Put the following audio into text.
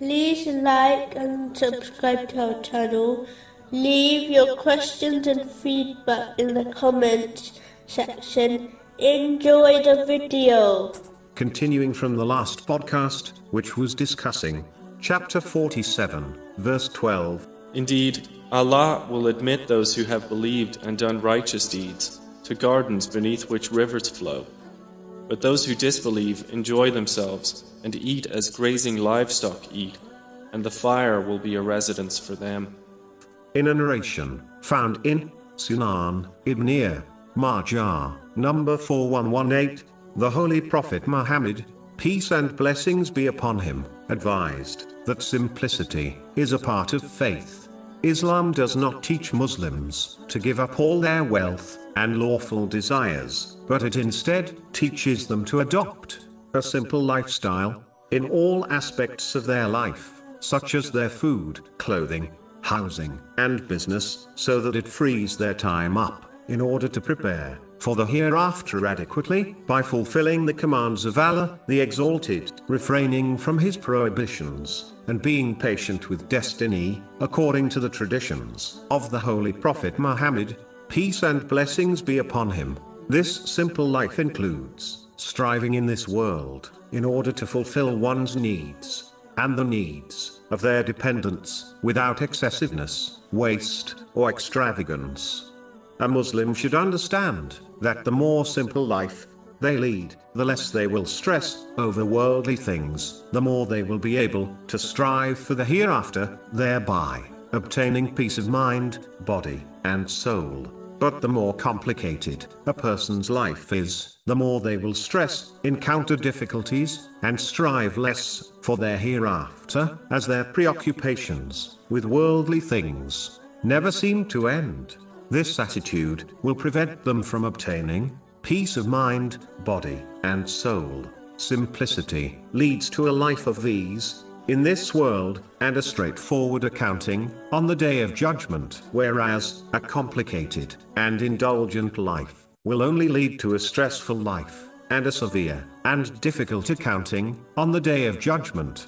like and subscribe to our channel. Leave your questions and feedback in the comments section. Enjoy the video. Continuing from the last podcast, which was discussing chapter 47, verse 12. Indeed, Allah will admit those who have believed and done righteous deeds to gardens beneath which rivers flow. But those who disbelieve enjoy themselves and eat as grazing livestock eat, and the fire will be a residence for them. In a narration found in Sunan Ibn Majah, number 4118, the Holy Prophet Muhammad, peace and blessings be upon him, advised that simplicity is a part of faith. Islam does not teach Muslims to give up all their wealth and lawful desires, but it instead teaches them to adopt a simple lifestyle in all aspects of their life, such as their food, clothing, housing, and business, so that it frees their time up in order to prepare for the hereafter adequately by fulfilling the commands of Allah, the Exalted, refraining from His prohibitions, and being patient with destiny, according to the traditions of the Holy Prophet Muhammad, peace and blessings be upon him. This simple life includes striving in this world in order to fulfill one's needs and the needs of their dependents without excessiveness, waste, or extravagance. A Muslim should understand that the more simple life they lead, the less they will stress over worldly things, the more they will be able to strive for the hereafter, thereby obtaining peace of mind, body, and soul. But the more complicated a person's life is, the more they will stress, encounter difficulties, and strive less for their hereafter, as their preoccupations with worldly things never seem to end. This attitude will prevent them from obtaining peace of mind, body, and soul. Simplicity leads to a life of these in this world, and a straightforward accounting on the day of judgment, whereas a complicated and indulgent life will only lead to a stressful life and a severe and difficult accounting on the day of judgment.